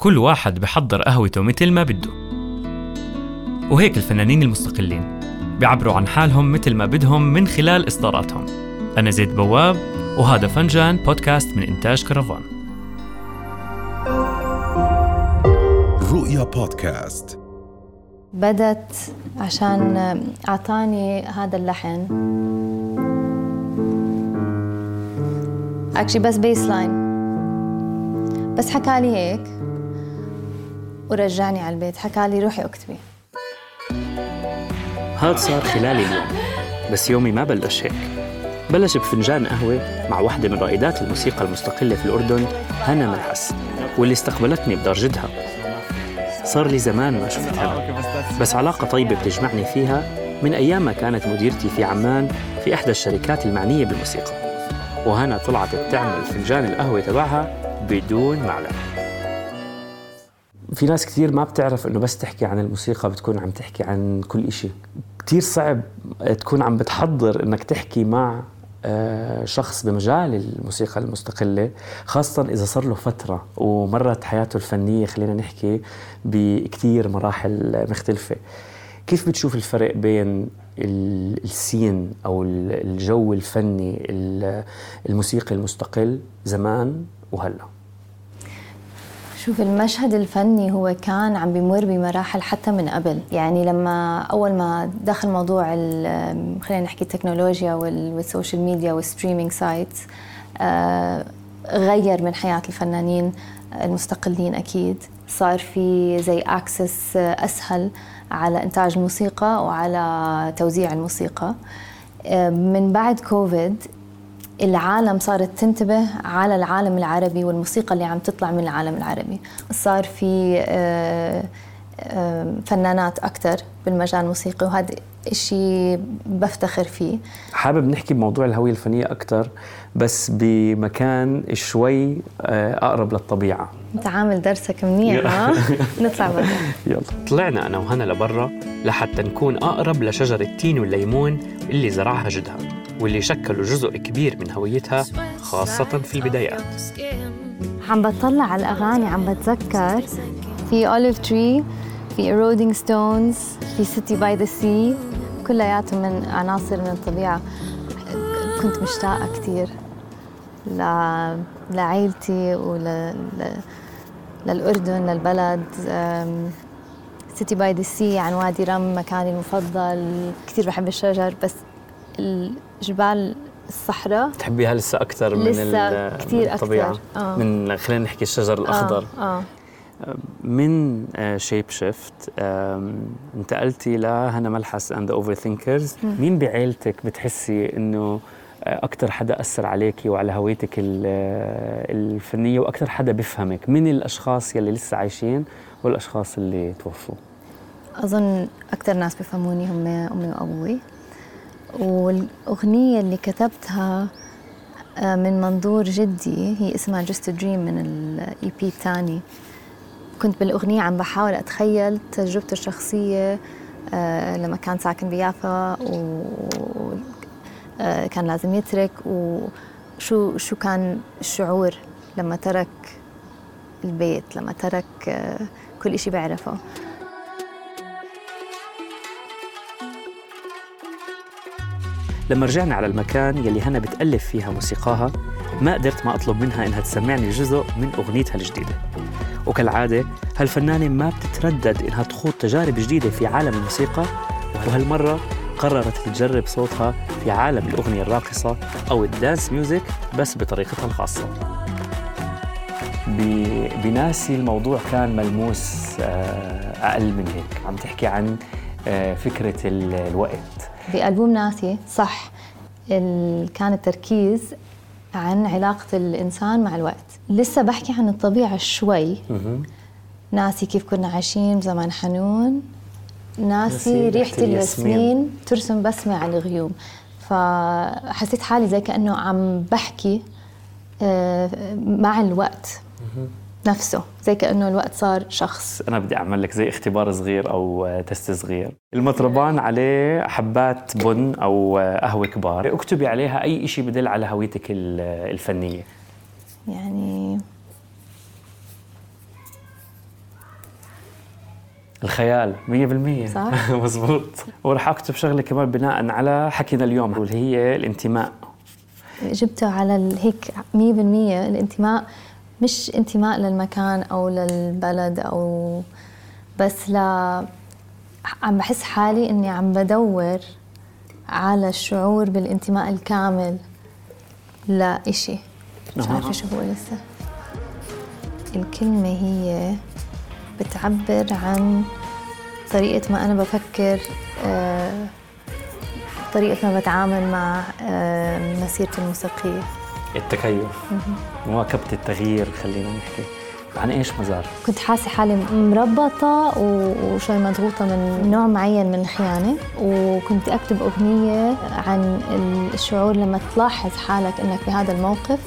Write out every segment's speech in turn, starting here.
كل واحد بحضر قهوته مثل ما بده. وهيك الفنانين المستقلين بيعبروا عن حالهم مثل ما بدهم من خلال إصداراتهم. أنا زيد بواب وهذا فنجان بودكاست من إنتاج كرفان. رؤيا بودكاست. بدت عشان أعطاني هذا اللحن. Actually بس bass line بس حكى لي هيك. ورجعني على البيت. حكى لي روحي اكتبي. هذا صار خلال اليوم بس يومي ما بلش هيك. بلش بفنجان قهوة مع واحدة من رائدات الموسيقى المستقلة في الأردن هنا ملحس واللي استقبلتني بدار جدها. صار لي زمان ما شفت هنا بس علاقة طيبة بتجمعني فيها من أيام ما كانت مديرتي في عمان في إحدى الشركات المعنية بالموسيقى. وهنا طلعت بتعمل فنجان القهوة تبعها بدون معلم. في ناس كثير ما بتعرف إنه بس تحكي عن الموسيقى بتكون عم تحكي عن كل إشي. كثير صعب تكون عم بتحضر إنك تحكي مع آه، شخص بمجال الموسيقى المستقلة خاصة إذا صار له فترة ومرت حياته الفنية خلينا نحكي بكثير مراحل مختلفة. كيف بتشوف الفرق بين ال scene أو الجو الفني الموسيقي المستقل زمان وهلأ؟ شوف المشهد الفني هو كان عم بمر بمراحل حتى من قبل. يعني لما أول ما دخل موضوع خلينا نحكي التكنولوجيا وال social media وال streaming sites غير من حياة الفنانين المستقلين أكيد. صار في زي اكسس أسهل على إنتاج موسيقى وعلى توزيع الموسيقى. آه، من بعد كوفيد العالم صارت تنتبه على العالم العربي والموسيقى اللي عم تطلع من العالم العربي. صار في آه، آه، فنانات أكثر بالمجال الموسيقي وهذا إشي بفتخر فيه. حابب نحكي بموضوع الهوية الفنية أكثر بس بمكان شوي أقرب للطبيعة. انت عامل درسك منيح ها؟ نطلع برا. يلا. طلعنا أنا وهنا لبرا لحتى نكون أقرب لشجر التين والليمون اللي زرعها جدها. واللي شكلوا جزء كبير من هويتها خاصة في البدايات. عم بطلع على الأغاني عم بتذكر. في Olive Tree في Eroding Stones في City by the Sea كلياتهم من عناصر من الطبيعة. كنت مشتاقة كثير لعائلتي وللأردن للبلد. City by the Sea عن وادي رم مكاني المفضل. كثير بحب الشجر بس الجبال الصحراء. تحبيها لسه أكثر من لسه كثير أكثر. آه. من خلينا نحكي الشجر الأخضر. آه. آه. من Shape آه، shift انتقلتي لهنا ملحس and Overthinkers مين بعيلتك بتحسي إنه أكثر حدا أثر عليكي وعلى هويتك الفنية وأكثر حدا بيفهمك من الأشخاص يلي لسه عايشين والأشخاص اللي توفوا؟ أظن أكثر ناس بيفهموني هم أمي وأبوي. والأغنية اللي كتبتها آه، من منظور جدي هي اسمها Just Dream من ال EP الثاني كنت بالأغنية عم بحاول أتخيل تجربته الشخصية آه، لما كان ساكن بيافا آه، كان لازم يترك وشو شو كان الشعور لما ترك البيت لما ترك آه، كل شيء بيعرفه لما رجعنا على المكان يلي هنا بتألف فيها موسيقاها ما قدرت ما أطلب منها إنها تسمعني جزء من أغنيتها الجديدة. وكالعادة هالفنانة ما بتتردد إنها تخوض تجارب جديدة في عالم الموسيقى وهالمرة قررت تجرب صوتها في عالم الأغنية الراقصة أو الدانس ميوزك بس بطريقتها الخاصة. بناسي الموضوع كان ملموس آه، أقل من هيك. عم تحكي عن آه، فكرة الوقت. بألبوم ناسي صح. كان التركيز عن علاقة الإنسان مع الوقت. لسه بحكي عن الطبيعة شوي. ناسي كيف كنا عايشين بزمان حنون. ناسي ريحة الياسمين. ترسم بسمة على الغيوم. فحسيت حالي زي كأنه عم بحكي آه، مع الوقت. نفسه زي كأنه الوقت صار شخص. أنا بدي أعمل لك زي اختبار صغير أو تست صغير. المطربان عليه حبات بن أو قهوة كبار. اكتبي عليها أي شيء بدل على هويتك الفنية. يعني الخيال 100% صح. مزبوط. وراح أكتب شغلة كمان بناء على حكينا اليوم واللي هي الانتماء. جبته على هيك 100% الانتماء. مش انتماء للمكان أو للبلد أو بس ل عم بحس حالي إني عم بدور على الشعور بالانتماء الكامل لإشي. مش أها. عارفة شو هو لسه. الكلمة هي بتعبر عن طريقة ما أنا بفكر آه، طريقة ما بتعامل مع آه، مسيرتي الموسيقية. التكيف. مواكبة التغيير خلينا نحكي. عن إيش مزار كنت حاسة حالي مربطة و- وشوي مضغوطة من نوع معين من الخيانة وكنت أكتب أغنية عن الشعور لما تلاحظ حالك إنك بهذا الموقف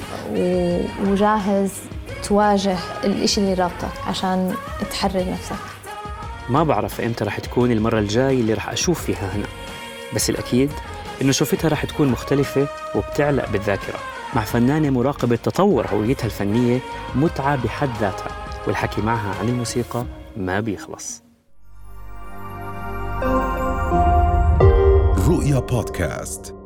وجاهز تواجه الإشي اللي رابطك عشان تحرر نفسك. ما بعرف إمتى رح تكون المرة الجاي اللي رح أشوف فيها هنا. بس الأكيد إنه شوفتها رح تكون مختلفة وبتعلق بالذاكرة. مع فنانة مراقبة تطور هويتها الفنية متعة بحد ذاتها والحكي معها عن الموسيقى ما بيخلص. رؤيا بودكاست.